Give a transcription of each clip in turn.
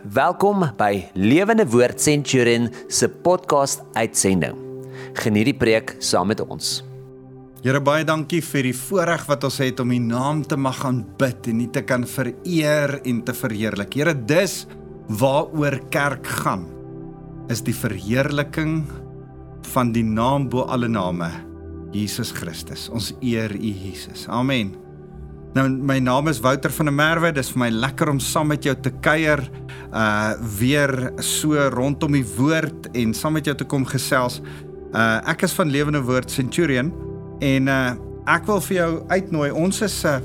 Welkom by Lewende Woord Centurion se podcast uitsending. Geniet die preek saam met ons. Here baie dankie vir die voorreg wat ons het om U naam te mag aanbid en U te kan vereer en te verheerlik. Here, dis waaroor kerk gaan. Is die verheerliking van die naam bo alle name, Jesus Christus. Ons eer U Jesus. Amen. Nou my naam is Wouter van der Merwe. Dis vir my lekker om saam met jou te kuier uh weer so rondom die woord en saam met jou te kom gesels. Uh ek is van Lewende Woord Centurion en uh ek wil vir jou uitnooi. Ons is uh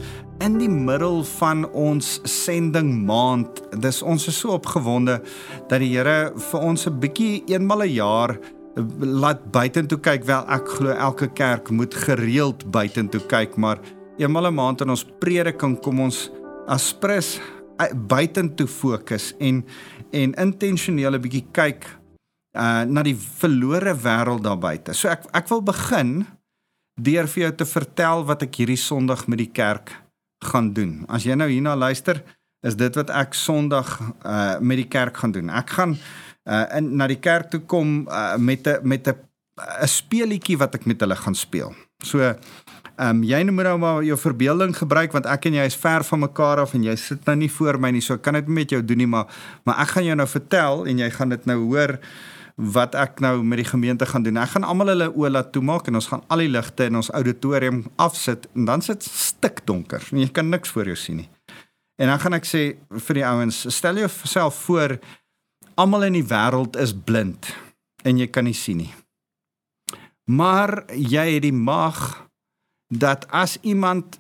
in die middel van ons sending maand. Dis ons is so opgewonde dat die Here vir ons 'n bietjie eenmal 'n jaar laat buitentoe kyk. Wel ek glo elke kerk moet gereeld buitentoe kyk, maar eenmal 'n maand in ons prediking kom ons as pres eh, buitentoe fokus en en intentioneel 'n bietjie kyk uh na die verlore wêreld daar buite. So ek ek wil begin deur vir jou te vertel wat ek hierdie Sondag met die kerk gaan doen. As jy nou hierna luister, is dit wat ek Sondag uh met die kerk gaan doen. Ek gaan uh in na die kerk toe kom uh, met 'n met 'n 'n speelietjie wat ek met hulle gaan speel. So Ehm um, jy moet nou maar jou verbeelding gebruik want ek en jy is ver van mekaar af en jy sit nou nie voor my nie. So kan dit met jou doen nie, maar maar ek gaan jou nou vertel en jy gaan dit nou hoor wat ek nou met die gemeente gaan doen. Ek gaan almal hulle oë laat toemaak en ons gaan al die ligte in ons auditorium afsit en dan sit stik donker. Jy kan niks voor jou sien nie. En dan gaan ek sê vir die ouens, stel jouself voor almal in die wêreld is blind en jy kan nie sien nie. Maar jy het die mag dat as iemand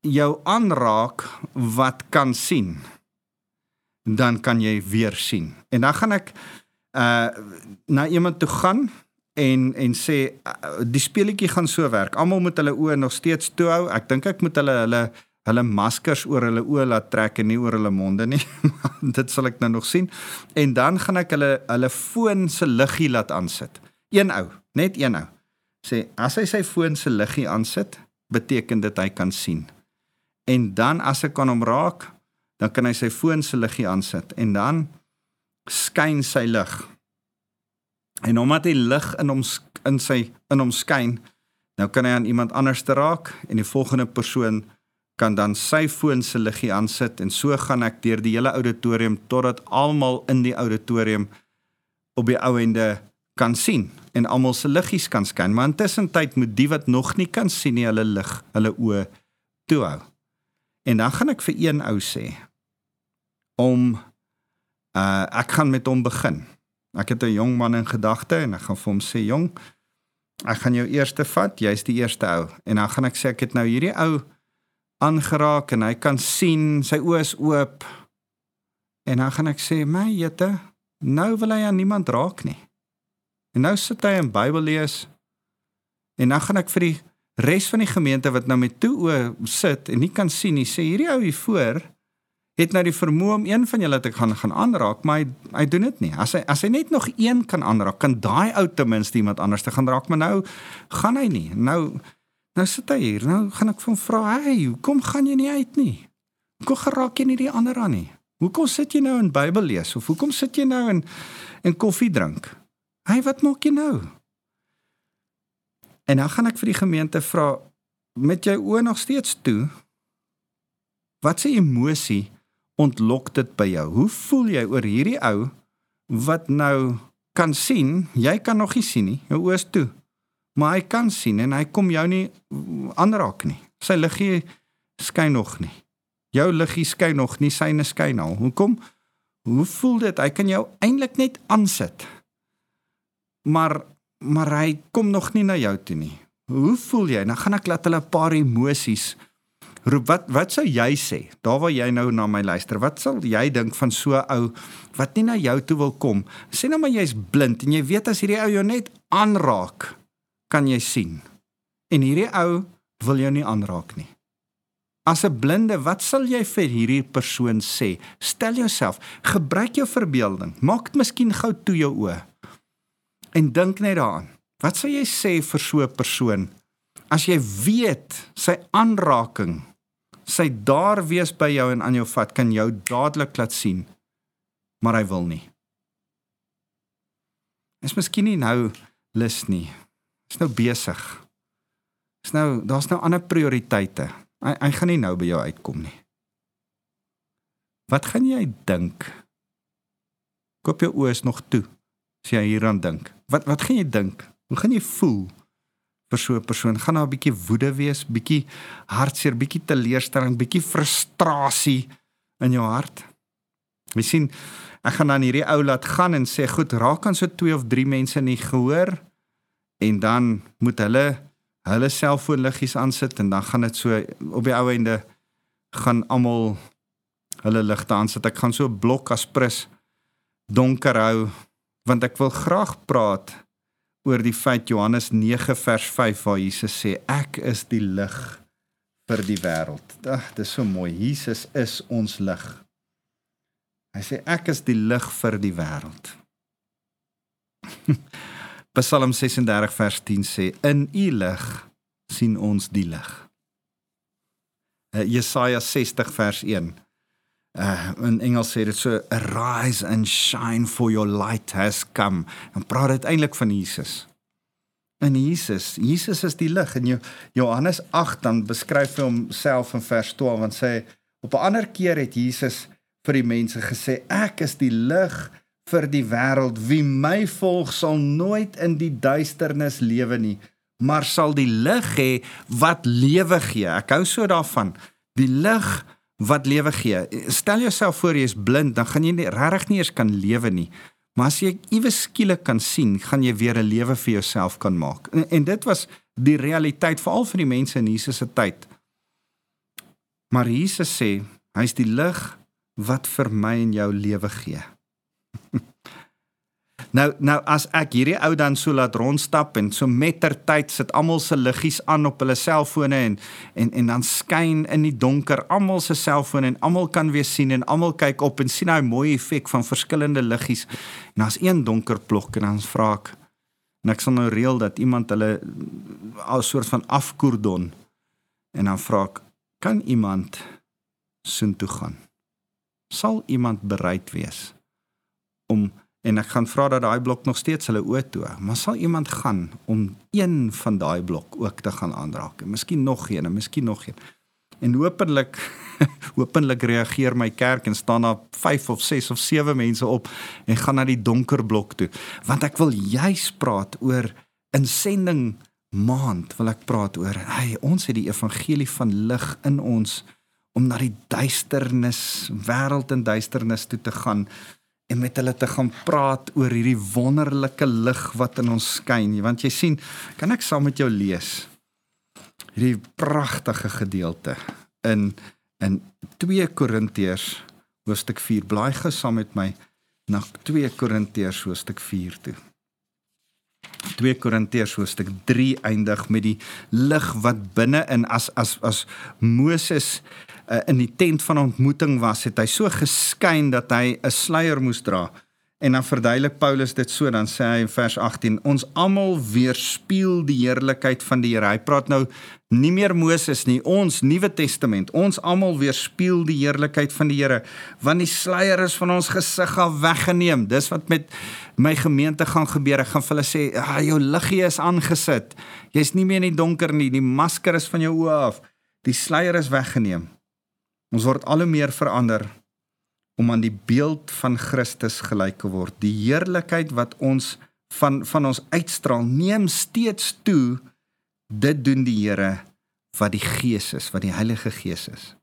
jou aanraak wat kan sien dan kan jy weer sien. En dan gaan ek uh na iemand toe gaan en en sê uh, die speletjie gaan so werk. Almal moet hulle oë nog steeds toe hou. Ek dink ek moet hulle hulle hulle maskers oor hulle oë laat trek en nie oor hulle monde nie. Dit sal ek nou nog sien. En dan gaan ek hulle hulle foon se liggie laat aansit. Een ou, net een ou sê as hy sy foon se liggie aansit, beteken dit hy kan sien. En dan as ek kan hom raak, dan kan hy sy foon se liggie aansit en dan skyn sy lig. En omdat die lig in hom in sy in hom skyn, nou kan hy aan iemand anders te raak en die volgende persoon kan dan sy foon se liggie aansit en so gaan ek deur die hele auditorium totdat almal in die auditorium op die ou ende kan sien en almal se liggies kan skyn, maar intussen tyd moet die wat nog nie kan sien nie hulle lig, hulle oë toe hou. En dan gaan ek vir een ou sê om uh ek gaan met hom begin. Ek het 'n jong man in gedagte en ek gaan vir hom sê jong, ek gaan jou eerste vat, jy's die eerste ou. En dan gaan ek sê ek het nou hierdie ou aangeraak en hy kan sien, sy oë is oop. En dan gaan ek sê, "My jette, nou wil hy aan niemand raak nie." En nou sit hy in Bybel lees. En dan gaan ek vir die res van die gemeente wat nou met toe oë sit en nie kan sien nie, sê hierdie ou hier voor het nou die vermoë om een van julle te gaan gaan aanraak, maar hy hy doen dit nie. As hy as hy net nog een kan aanraak, kan daai ou ten minste iemand anders te gaan raak, maar nou gaan hy nie. Nou nou sit hy hier. Nou gaan ek hom vra, "Hey, hoekom gaan jy nie uit nie? Hoekom geraak jy nie die ander aan nie? Hoekom sit jy nou in Bybel lees of hoekom sit jy nou in en koffie drink?" Hey, wat maak jy nou? En dan gaan ek vir die gemeente vra met jou oë nog steeds toe. Wat se emosie ontlok dit by jou? Hoe voel jy oor hierdie ou wat nou kan sien? Jy kan nog nie sien nie. Jou oë is toe. Maar hy kan sien en hy kom jou nie aanraak nie. Sy liggie skyn nog nie. Jou liggie skyn nog nie, syne skyn al. Hoekom? Hoe voel dit? Hy kan jou eintlik net aansit maar maar hy kom nog nie na jou toe nie. Hoe voel jy? Nou gaan ek laat hulle 'n paar emosies roep. Wat wat sou jy sê? Daar waar jy nou na my luister. Wat sal jy dink van so 'n ou wat nie na jou toe wil kom? Sê nou maar jy's blind en jy weet as hierdie ou jou net aanraak, kan jy sien. En hierdie ou wil jou nie aanraak nie. As 'n blinde, wat sal jy vir hierdie persoon sê? Stel jouself, gebruik jou verbeelding. Maak miskien gou toe jou oë. En dink net daaraan. Wat sou jy sê vir so 'n persoon as jy weet sy aanraking, sy daar wees by jou en aan jou vat kan jou dadelik laat sien maar hy wil nie. Is miskien nie nou lus nie. Is nou besig. Is nou daar's nou ander prioriteite. Hy hy gaan nie nou by jou uitkom nie. Wat gaan jy dink? Koop jou oë is nog toe. As jy hieraan dink. Wat wat gaan jy dink? Hoe gaan jy voel? vir so 'n persoon gaan daar 'n bietjie woede wees, bietjie hartseer, bietjie teleurstelling, bietjie frustrasie in jou hart. Jy sien, ek gaan dan hierdie ou laat gaan en sê, "Goed, raak aan so twee of drie mense nie gehoor en dan moet hulle hulle selfoonliggies aansit en dan gaan dit so op die ou einde gaan almal hulle ligte aansit. Ek gaan so blok as prins donker hou want ek wil graag praat oor die feit Johannes 9 vers 5 waar Jesus sê ek is die lig vir die wêreld. Ag, dis so mooi. Jesus is ons lig. Hy sê ek is die lig vir die wêreld. Psalm 36 vers 10 sê in u lig sien ons die lig. Uh, Jesaja 60 vers 1 uh in Engels sê dit so arise and shine for your light has come. En praat dit eintlik van Jesus. In Jesus, Jesus is die lig en Johannes 8 dan beskryf hy homself in vers 12 en sê op 'n ander keer het Jesus vir die mense gesê ek is die lig vir die wêreld wie my volg sal nooit in die duisternis lewe nie maar sal die lig hê wat lewe gee ek hou so daarvan die lig wat lewe gee. Stel jouself voor jy is blind, dan gaan jy nie regtig nie eens kan lewe nie. Maar as jy iewes skielik kan sien, gaan jy weer 'n lewe vir jouself kan maak. En, en dit was die realiteit veral vir die mense in Jesus se tyd. Maar Jesus sê, hy's die lig wat vir my en jou lewe gee. Nou nou as ek hierdie ou dan so laat rondstap en so mettertyd sit almal se liggies aan op hulle selfone en en en dan skyn in die donker almal se selfone en almal kan weer sien en almal kyk op en sien hy mooi effek van verskillende liggies. En daar's een donker blok en dan vra ek en ek sal nou reël dat iemand hulle al soort van afkoordon en dan vra ek kan iemand soontoe gaan? Sal iemand bereid wees om en ek gaan vra dat daai blok nog steeds hulle oë toe. Maar sal iemand gaan om een van daai blok ook te gaan aanraak? En miskien nog een, en miskien nog een. En hopelik hopelik reageer my kerk en staan daar 5 of 6 of 7 mense op en gaan na die donker blok toe. Want ek wil juis praat oor insending maand wil ek praat oor. Hey, ons het die evangelie van lig in ons om na die duisternis, wêreld en duisternis toe te gaan en met hulle te gaan praat oor hierdie wonderlike lig wat in ons skyn. Want jy sien, kan ek saam met jou lees hierdie pragtige gedeelte in in 2 Korintiërs hoofstuk 4. Blaai gou saam met my na 2 Korintiërs hoofstuk 4 toe. 2 Korintiërs hoofstuk 3 eindig met die lig wat binne in as as as Moses uh, in die tent van ontmoeting was, het hy so geskyn dat hy 'n sluier moes dra. En dan verduidelik Paulus dit so, dan sê hy in vers 18: Ons almal weerspieël die heerlikheid van die Here. Hy praat nou nie meer Moses nie, ons Nuwe Testament. Ons almal weerspieël die heerlikheid van die Here, want die sluier is van ons gesig af weggeneem. Dis wat met my gemeente gaan gebeur. Ek gaan vir hulle sê, "Ag, ah, jou liggie is aangesit. Jy's nie meer in die donker nie. Die masker is van jou oë af. Die sluier is weggeneem." Ons word al hoe meer verander om aan die beeld van Christus gelyk te word. Die heerlikheid wat ons van van ons uitstraal neem steeds toe. Dit doen die Here wat die Gees is, wat die Heilige Gees is.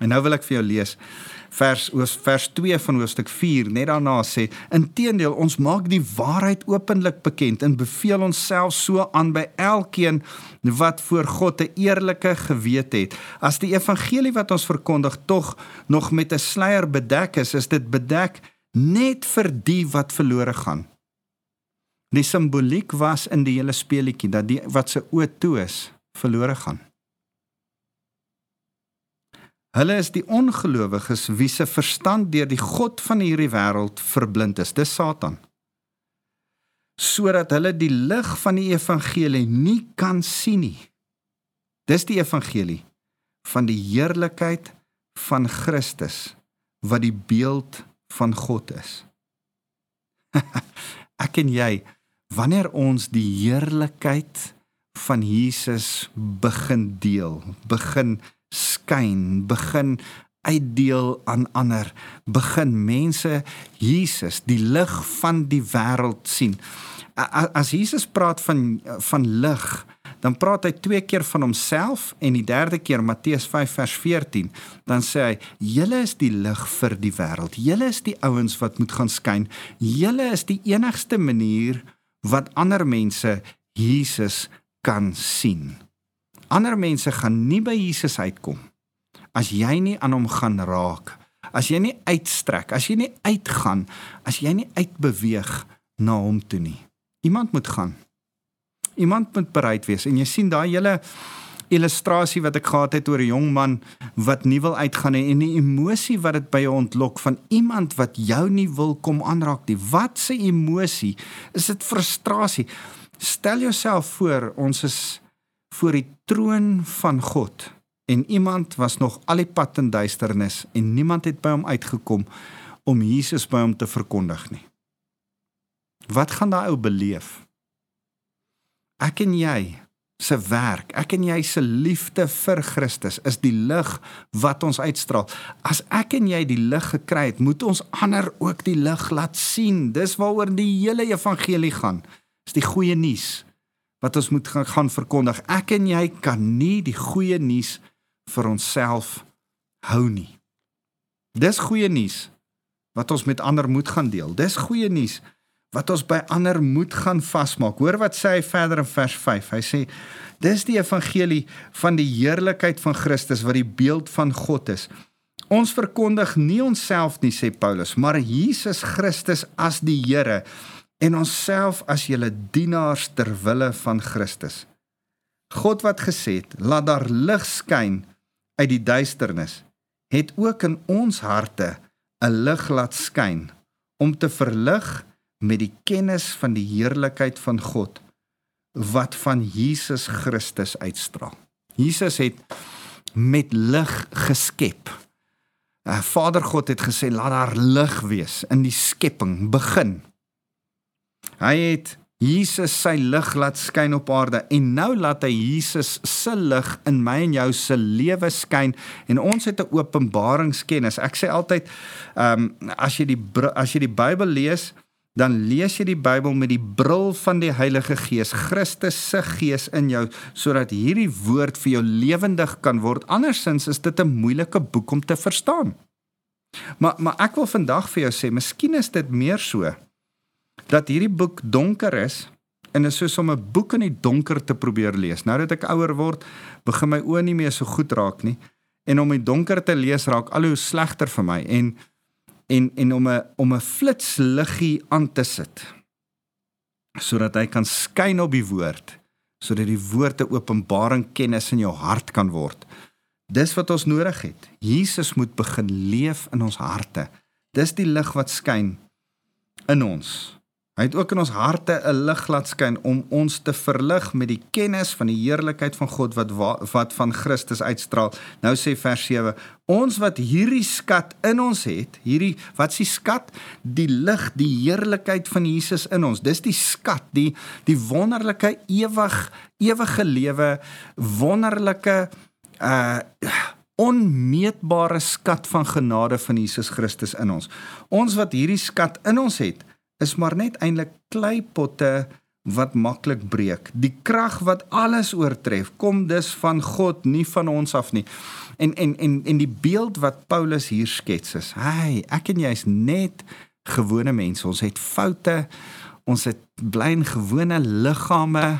En nou wil ek vir jou lees vers vers 2 van hoofstuk 4 net daarna sê inteendeel ons maak die waarheid openlik bekend en beveel onsself so aan by elkeen wat voor God 'n eerlike gewete het. As die evangelie wat ons verkondig tog nog met 'n sluier bedek is is dit bedek net vir die wat verlore gaan. Die simboliek was in die hele speletjie dat die wat se oë toe is verlore gaan Hulle is die ongelowiges wie se verstand deur die god van hierdie wêreld verblind is. Dis Satan. Sodat hulle die lig van die evangelie nie kan sien nie. Dis die evangelie van die heerlikheid van Christus wat die beeld van God is. ek en jy wanneer ons die heerlikheid van Jesus begin deel, begin skyn, begin uitdeel aan ander, begin mense Jesus, die lig van die wêreld sien. As Jesus praat van van lig, dan praat hy twee keer van homself en die derde keer Matteus 5 vers 14, dan sê hy: "Julle is die lig vir die wêreld. Julle is die ouens wat moet gaan skyn. Julle is die enigste manier wat ander mense Jesus kan sien. Ander mense gaan nie by Jesus uitkom as jy nie aan hom gaan raak. As jy nie uitstrek, as jy nie uitgaan, as jy nie uitbeweeg na hom toe nie. Iemand moet gaan. Iemand moet bereid wees en jy sien daai hele illustrasie wat ek gehad het oor 'n jong man wat nie wil uitgaan nie en die emosie wat dit by jou ontlok van iemand wat jou nie wil kom aanraak nie. Wat 'n emosie? Is dit frustrasie? Stel jouself voor ons is voor die troon van God en iemand was nog al die pad in duisternis en niemand het by hom uitgekom om Jesus by hom te verkondig nie. Wat gaan daai ou beleef? Ek en jy se werk, ek en jy se liefde vir Christus is die lig wat ons uitstraal. As ek en jy die lig gekry het, moet ons ander ook die lig laat sien. Dis waaroor die hele evangelie gaan. Dis die goeie nuus wat ons moet gaan, verkondig. Ek en jy kan nie die goeie nuus vir onsself hou nie. Dis goeie nuus wat ons met ander moet gaan deel. Dis goeie nuus wat ons by ander moet gaan vasmaak. Hoor wat sê hy verder in vers 5. Hy sê dis die evangelie van die heerlikheid van Christus wat die beeld van God is. Ons verkondig nie onsself nie sê Paulus, maar Jesus Christus as die Here en onsself as julle dienaars ter wille van Christus. God wat gesê het, laat daar lig skyn uit die duisternis, het ook in ons harte 'n lig laat skyn om te verlig met die kennis van die heerlikheid van God wat van Jesus Christus uitstraal. Jesus het met lig geskep. Uh, Vader God het gesê laat daar lig wees in die skepping begin. Hy het Jesus sy lig laat skyn op aarde en nou laat hy Jesus se lig in my en jou se lewe skyn en ons het 'n openbaringskennis. Ek sê altyd ehm um, as jy die as jy die Bybel lees, dan lees jy die Bybel met die bril van die Heilige Gees, Christus se Gees in jou sodat hierdie woord vir jou lewendig kan word. Andersins is dit 'n moeilike boek om te verstaan. Maar maar ek wil vandag vir jou sê, miskien is dit meer so dat hierdie boek donker is en is soos om 'n boek in die donker te probeer lees. Nou dat ek ouer word, begin my oë nie meer so goed raak nie en om in donker te lees raak al hoe slegter vir my en en en om 'n om 'n flitsliggie aan te sit sodat hy kan skyn op die woord sodat die woord 'n openbaring kennis in jou hart kan word. Dis wat ons nodig het. Jesus moet begin leef in ons harte. Dis die lig wat skyn in ons. Hy het ook in ons harte 'n lig laat skyn om ons te verlig met die kennis van die heerlikheid van God wat wat van Christus uitstraal. Nou sê vers 7: Ons wat hierdie skat in ons het, hierdie wat s'ie skat? Die lig, die heerlikheid van Jesus in ons. Dis die skat, die die wonderlike ewig ewige lewe, wonderlike uh onmeetbare skat van genade van Jesus Christus in ons. Ons wat hierdie skat in ons het, is maar net eintlik kleipotte wat maklik breek. Die krag wat alles oortref, kom dus van God, nie van ons af nie. En en en en die beeld wat Paulus hier skets is, hey, ek en jy is net gewone mense. Ons het foute. Ons het blyn gewone liggame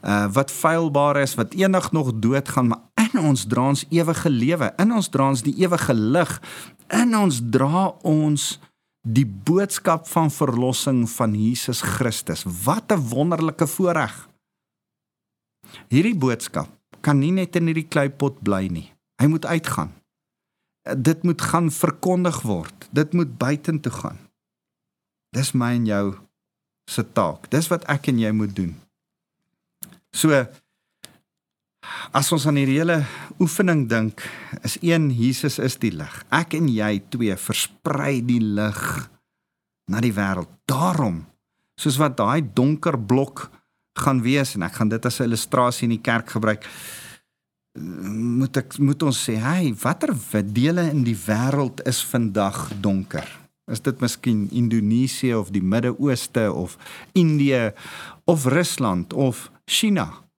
uh wat feilbaar is, wat eendag nog doodgaan, maar in ons dra ons ewige lewe. In ons dra ons die ewige lig. In ons dra ons die boodskap van verlossing van Jesus Christus. Wat 'n wonderlike voorreg. Hierdie boodskap kan nie net in hierdie kleipot bly nie. Hy moet uitgaan. Dit moet gaan verkondig word. Dit moet buitentoe gaan. Dis my en jou se taak. Dis wat ek en jy moet doen. So As ons aan hierdie hele oefening dink, is een Jesus is die lig. Ek en jy twee versprei die lig na die wêreld. Daarom, soos wat daai donker blok gaan wees en ek gaan dit as 'n illustrasie in die kerk gebruik, moet ek moet ons sê, hey, watter dele in die wêreld is vandag donker? Is dit miskien Indonesië of die Midde-Ooste of Indië of Rusland of China?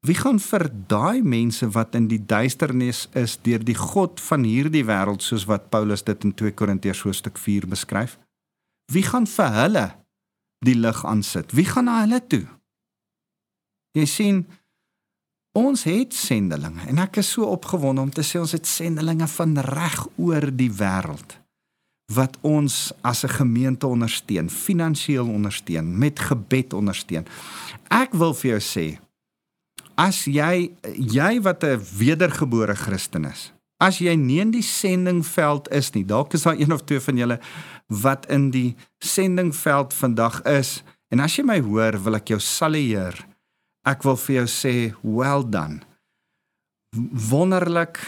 Wie gaan vir daai mense wat in die duisternis is deur die god van hierdie wêreld soos wat Paulus dit in 2 Korintiërs hoofstuk 4 beskryf? Wie gaan vir hulle die lig aansit? Wie gaan na hulle toe? Jy sien ons het sendelinge en ek is so opgewonde om te sê ons het sendelinge van reg oor die wêreld wat ons as 'n gemeente ondersteun, finansiëel ondersteun, met gebed ondersteun. Ek wil vir jou sê as jy jy wat 'n wedergebore Christen is, as jy nie in die sendingveld is nie, dalk is daar een of twee van julle wat in die sendingveld vandag is en as jy my hoor, wil ek jou salueer. Ek wil vir jou sê, well done. Wonderlik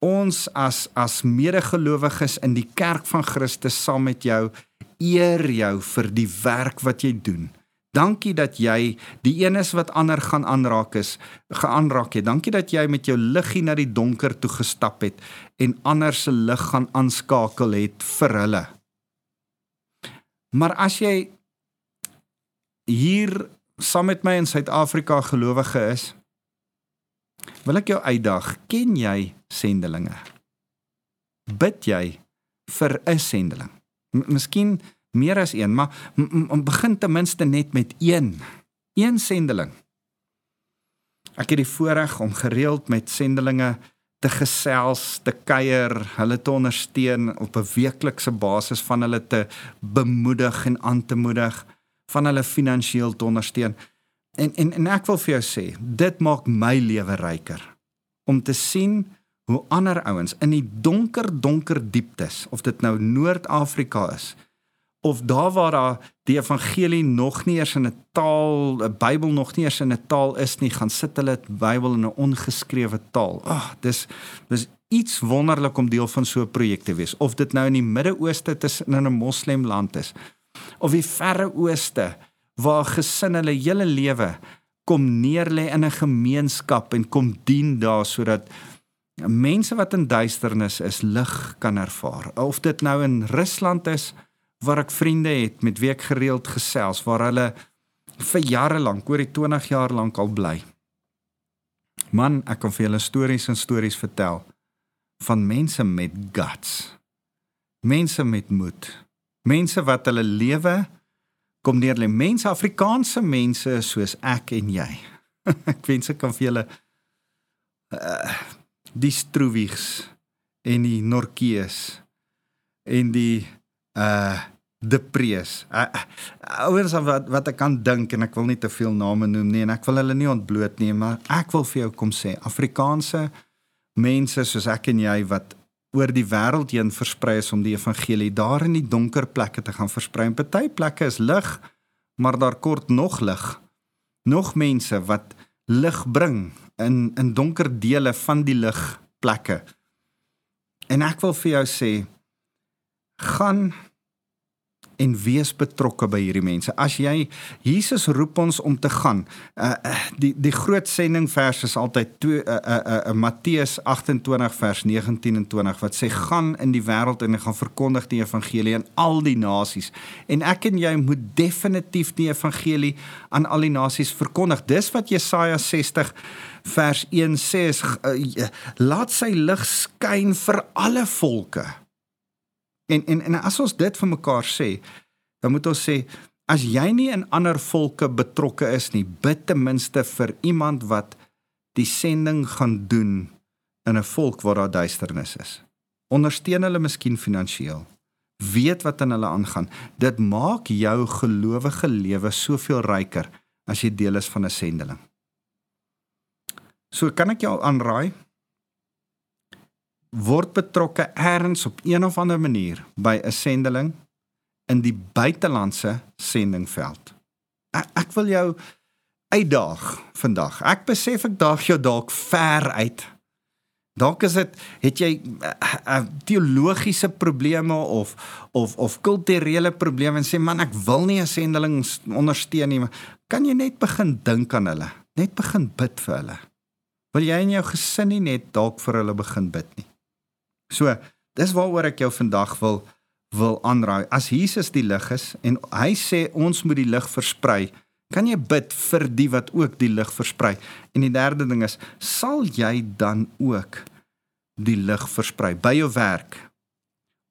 ons as as medegelowiges in die kerk van Christus saam met jou eer jou vir die werk wat jy doen. Dankie dat jy die een is wat ander gaan aanraak is, geaanraak het. Dankie dat jy met jou liggie na die donker toe gestap het en ander se lig gaan aanskakel het vir hulle. Maar as jy hier saam met my in Suid-Afrika gelowige is, wil ek jou uitdag, ken jy sendelinge? Bid jy vir 'n sendeling? M Miskien meer as een, maar begin ten minste net met een. Een sendeling. Ek het die voorreg om gereeld met sendelinge te gesels, te kuier, hulle te ondersteun op 'n weeklikse basis van hulle te bemoedig en aan te moedig, van hulle finansiëel te ondersteun. En en en ek wil vir jou sê, dit maak my lewe ryker om te sien hoe ander ouens in die donker donker dieptes of dit nou Noord-Afrika is of daar waar daar die evangelie nog nie eers in 'n taal, 'n Bybel nog nie eers in 'n taal is nie, gaan sit hulle die Bybel in 'n ongeskrewe taal. Ag, oh, dis dis iets wonderlik om deel van so 'n projek te wees. Of dit nou in die Midde-Ooste tussen in 'n moslemland is of die Verre Ooste waar gesinne hulle hele lewe kom neerlê in 'n gemeenskap en kom dien daar sodat mense wat in duisternis is lig kan ervaar. Of dit nou in Rusland is waar ek vriende het met wie ek gereeld gesels waar hulle vir jare lank, oor die 20 jaar lank al bly. Man, ek kan vir julle stories en stories vertel van mense met guts. Mense met moed. Mense wat hulle lewe kom neer lê. Mense Afrikaanse mense soos ek en jy. ek wens ek kan vir julle uh, die Stroewigs en die Norkees en die uh deprees. Ouens wat wat ek kan dink en ek wil nie te veel name noem nie en ek wil hulle nie ontbloot nie, maar ek wil vir jou kom sê Afrikaanse mense soos ek en jy wat oor die wêreld heen versprei is om die evangelie daar in die donker plekke te gaan versprei. En party plekke is lig, maar daar kort nog lig. Nog mense wat lig bring in in donker dele van die lig plekke. En ek wil vir jou sê gaan en wees betrokke by hierdie mense. As jy Jesus roep ons om te gaan. Uh die die groot sendingvers is altyd 2 uh, uh, uh, uh Matteus 28 vers 19 en 20 wat sê gaan in die wêreld en gaan verkondig die evangelie aan al die nasies. En ek en jy moet definitief die evangelie aan al die nasies verkondig. Dis wat Jesaja 60 vers 1 sê is uh, laat sy lig skyn vir alle volke. En en en as ons dit vir mekaar sê, dan moet ons sê as jy nie in ander volke betrokke is nie, bid ten minste vir iemand wat die sending gaan doen in 'n volk waar daar duisternis is. Ondersteun hulle miskien finansiëel. Weet wat aan hulle aangaan. Dit maak jou gelowige lewe soveel ryker as jy deel is van 'n sendeling. So kan ek jou aanraai word betrokke ergens op een of ander manier by 'n sendeling in die buitelandse sendingveld. Ek, ek wil jou uitdaag vandag. Ek besef ek daag jou dalk ver uit. Dalk is dit het jy uh, teologiese probleme of of of kulturele probleme en sê man ek wil nie 'n sendeling ondersteun nie, kan jy net begin dink aan hulle? Net begin bid vir hulle. Wil jy in jou gesin nie net dalk vir hulle begin bid nie? So, dis waaroor ek jou vandag wil wil aanraai. As Jesus die lig is en hy sê ons moet die lig versprei, kan jy bid vir die wat ook die lig versprei. En die derde ding is, sal jy dan ook die lig versprei by jou werk,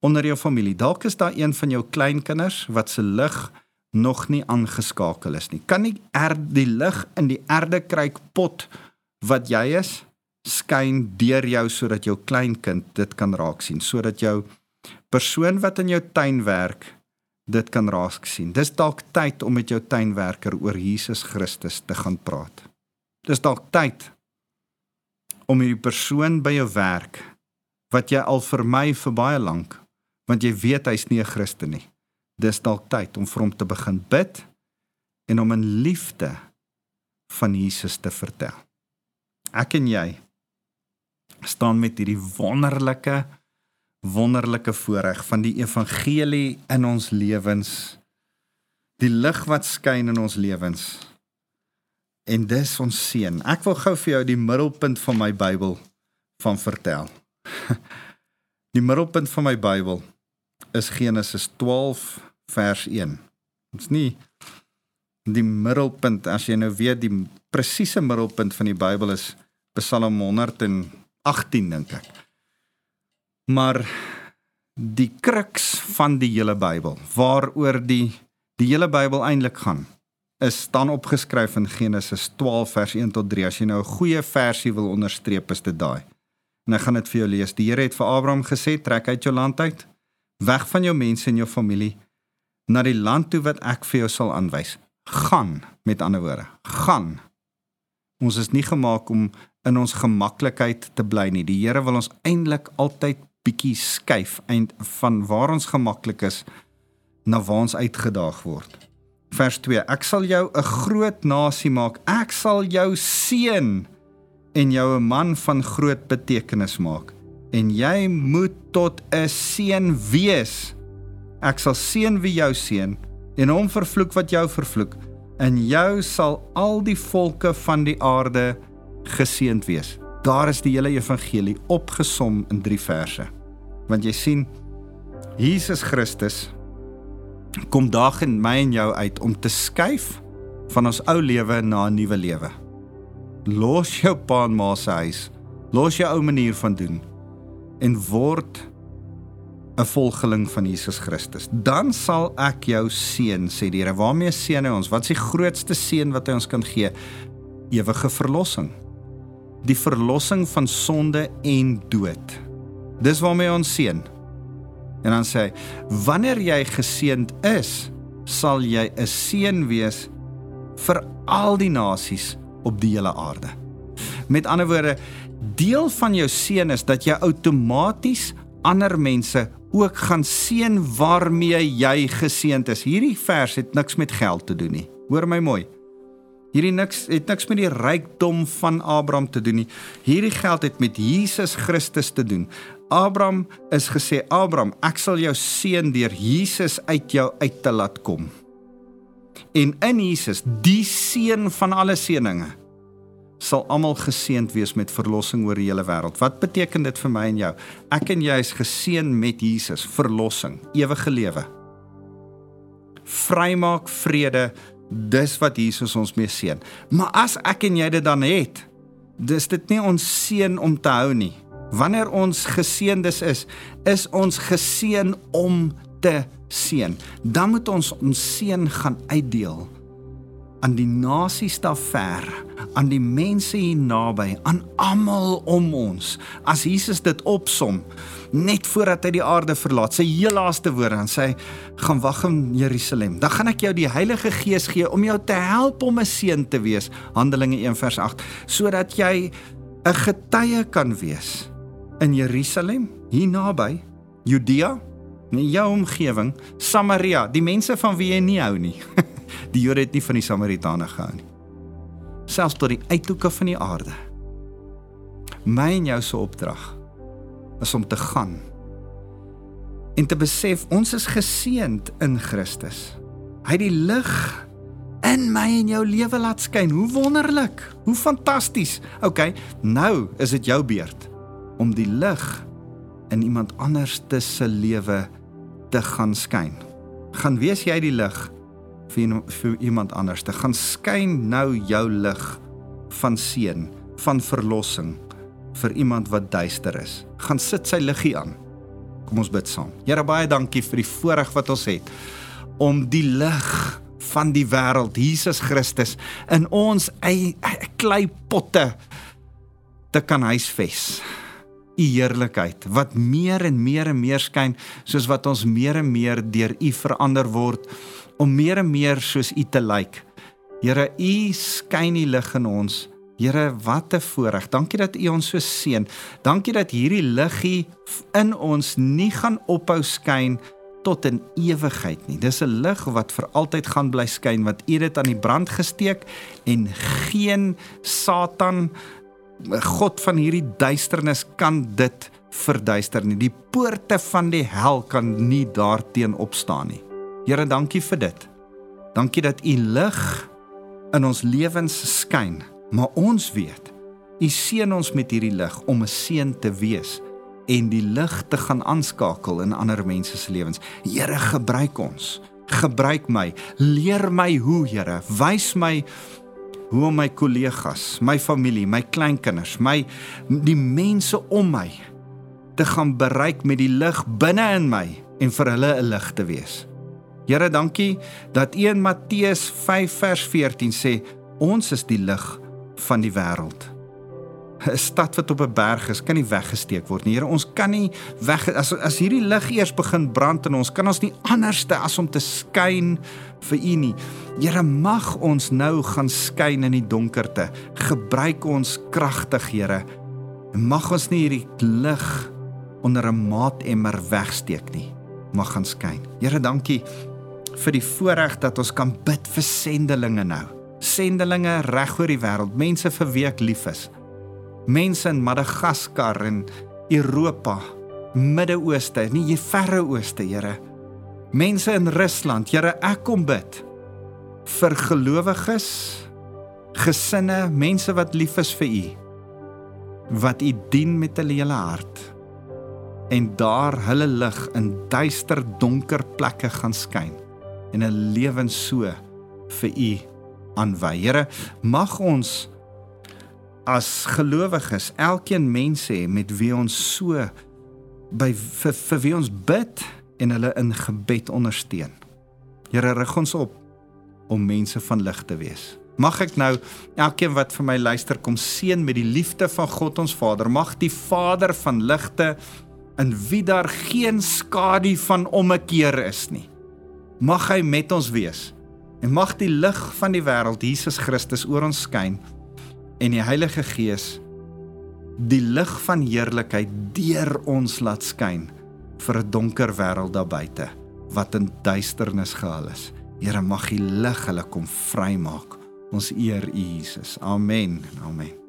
onder jou familie. Dalk is daar een van jou kleinkinders wat se lig nog nie aangeskakel is nie. Kan nie er die lig in die erdekruik pot wat jy is skyn deur jou sodat jou kleinkind dit kan raak sien, sodat jou persoon wat in jou tuin werk dit kan raak sien. Dis dalk tyd om met jou tuinwerker oor Jesus Christus te gaan praat. Dis dalk tyd om hierdie persoon by jou werk wat jy al vermy vir baie lank want jy weet hy's nie 'n Christen nie. Dis dalk tyd om vir hom te begin bid en om in liefde van Jesus te vertel. Ek en jy staan met hierdie wonderlike wonderlike voorreg van die evangelie in ons lewens. Die lig wat skyn in ons lewens. En dis ons seën. Ek wil gou vir jou die middelpunt van my Bybel van vertel. Die middelpunt van my Bybel is Genesis 12 vers 1. Dit's nie die middelpunt as jy nou weet die presiese middelpunt van die Bybel is Psalm 118 dink ek. Maar die kruks van die hele Bybel waaroor die die hele Bybel eintlik gaan is staan opgeskryf in Genesis 12 vers 1 tot 3. As jy nou 'n goeie versie wil onderstreep is dit daai. En ek gaan dit vir jou lees. Die Here het vir Abraham gesê: "Trek uit jou land uit, weg van jou mense en jou familie, na die land toe wat ek vir jou sal aanwys. Gaan, met ander woorde, gaan. Ons is nie gemaak om in ons gemaklikheid te bly nie. Die Here wil ons eintlik altyd bietjie skuif eind van waar ons gemaklik is na waar ons uitgedaag word vers 2 Ek sal jou 'n groot nasie maak. Ek sal jou seën en jou 'n man van groot betekenis maak. En jy moet tot 'n seën wees. Ek sal seën wie jou seën en hom vervloek wat jou vervloek. In jou sal al die volke van die aarde geseënd wees. Daar is die hele evangelie opgesom in 3 verse. Want jy sien Jesus Christus kom daag in my en jou uit om te skuif van ons ou lewe na 'n nuwe lewe. Los jou pa en ma se huis. Los jou ou manier van doen en word 'n volgeling van Jesus Christus. Dan sal ek jou seën, sê die Here. Waarmee seën hy ons? Wat is die grootste seën wat hy ons kan gee? Ewige verlossing. Die verlossing van sonde en dood. Dis waarmee ons seën. En dan sê hy: "Wanneer jy geseënd is, sal jy 'n seën wees vir al die nasies op die hele aarde." Met ander woorde, deel van jou seën is dat jy outomaties ander mense ook gaan seën waarmee jy geseënd is. Hierdie vers het niks met geld te doen nie. Hoor my mooi. Hierdie niks het niks met die rykdom van Abraham te doen nie. Hierdie geld het met Jesus Christus te doen. Abraham is gesê Abraham, ek sal jou seën deur Jesus uit jou uit te laat kom. En in Jesus, die seën van alle seëninge, sal almal geseënd wees met verlossing oor die hele wêreld. Wat beteken dit vir my en jou? Ek en jy is geseën met Jesus, verlossing, ewige lewe. Vrymaak, vrede, dis wat Jesus ons mee seën. Maar as ek en jy dit dan het, dis dit nie ons seën om te hou nie. Wanneer ons geseëndes is, is ons geseën om te seën. Dan moet ons ons seën gaan uitdeel aan die nasies daar ver, aan die mense hier naby, aan almal om ons. As Jesus dit opsom net voordat hy die aarde verlaat, sy heel laaste woorde aan sy gaan wag in Jerusalem. Dan gaan ek jou die Heilige Gees gee om jou te help om 'n seën te wees. Handelinge 1:8, sodat jy 'n getuie kan wees in Jerusalem, hier naby, Judea, in jou omgewing, Samaria, die mense van wie jy nie hou nie. Die Jode het nie van die Samaritane gehou nie. selfs tot die uithoeke van die aarde. My en jou se opdrag is om te gaan en te besef ons is geseënd in Christus. Hy het die lig in my en jou lewe laat skyn. Hoe wonderlik. Hoe fantasties. OK, nou is dit jou beurt om die lig in iemand anders se lewe te gaan skyn. Gaan wees jy die lig vir, vir iemand anders. Te gaan skyn nou jou lig van seën, van verlossing vir iemand wat duister is. Gaan sit sy liggie aan. Kom ons bid saam. Here baie dankie vir die voorreg wat ons het om die lig van die wêreld, Jesus Christus, in ons eie klei potte te kan huisves. U heerlikheid wat meer en meer en meer skyn soos wat ons meer en meer deur U verander word om meer en meer soos U te lyk. Here, U skyn die lig in ons Here, wat 'n voorreg. Dankie dat U ons so seën. Dankie dat hierdie liggie in ons nie gaan ophou skyn tot in ewigheid nie. Dis 'n lig wat vir altyd gaan bly skyn wat U dit aan die brand gesteek en geen Satan God van hierdie duisternis kan dit verduister nie. Die poorte van die hel kan nie daarteen opstaan nie. Here, dankie vir dit. Dankie dat U lig in ons lewens skyn Maar ons weet, U seën ons met hierdie lig om 'n seën te wees en die lig te gaan aanskakel in ander mense se lewens. Here, gebruik ons. Gebruik my. Leer my hoe, Here. Wys my hoe om my kollegas, my familie, my kleinkinders, my die mense om my te gaan bereik met die lig binne in my en vir hulle 'n lig te wees. Here, dankie dat U in Matteus 5 vers 14 sê, ons is die lig van die wêreld. 'n Stad wat op 'n berg is, kan nie weggesteek word nie. Here, ons kan nie weg as as hierdie lig eers begin brand in ons, kan ons nie anderste as om te skyn vir U nie. Here, mag ons nou gaan skyn in die donkerte. Gebruik ons kragtig, Here. Mag ons nie hierdie lig onder 'n maatemmer wegsteek nie. Mag gaan skyn. Here, dankie vir die voorreg dat ons kan bid vir sendelinge nou sendelinge reg oor die wêreld, mense vir wie ek lief is. Mense in Madagaskar en Europa, Midde-Ooste, nie hier verre ooste, Here. Mense in Rusland, Here, ek kom bid vir gelowiges, gesinne, mense wat lief is vir U, wat U dien met 'n hele hart en daar hulle lig in duister donker plekke gaan skyn en 'n lewens so vir u aanwy. Here, mag ons as gelowiges elkeen mense hê met wie ons so by vir, vir wie ons bid en hulle in gebed ondersteun. Here, rig ons op om mense van lig te wees. Mag ek nou elkeen wat vir my luister kom seën met die liefde van God ons Vader. Mag die Vader van ligte in wie daar geen skadu van ommekeer is nie. Mag hy met ons wees En mag die lig van die wêreld Jesus Christus oor ons skyn en die Heilige Gees die lig van heerlikheid deur ons laat skyn vir 'n donker wêreld daar buite wat in duisternis gehul is. Here mag U lig hulle kom vrymaak. Ons eer U Jesus. Amen. Amen.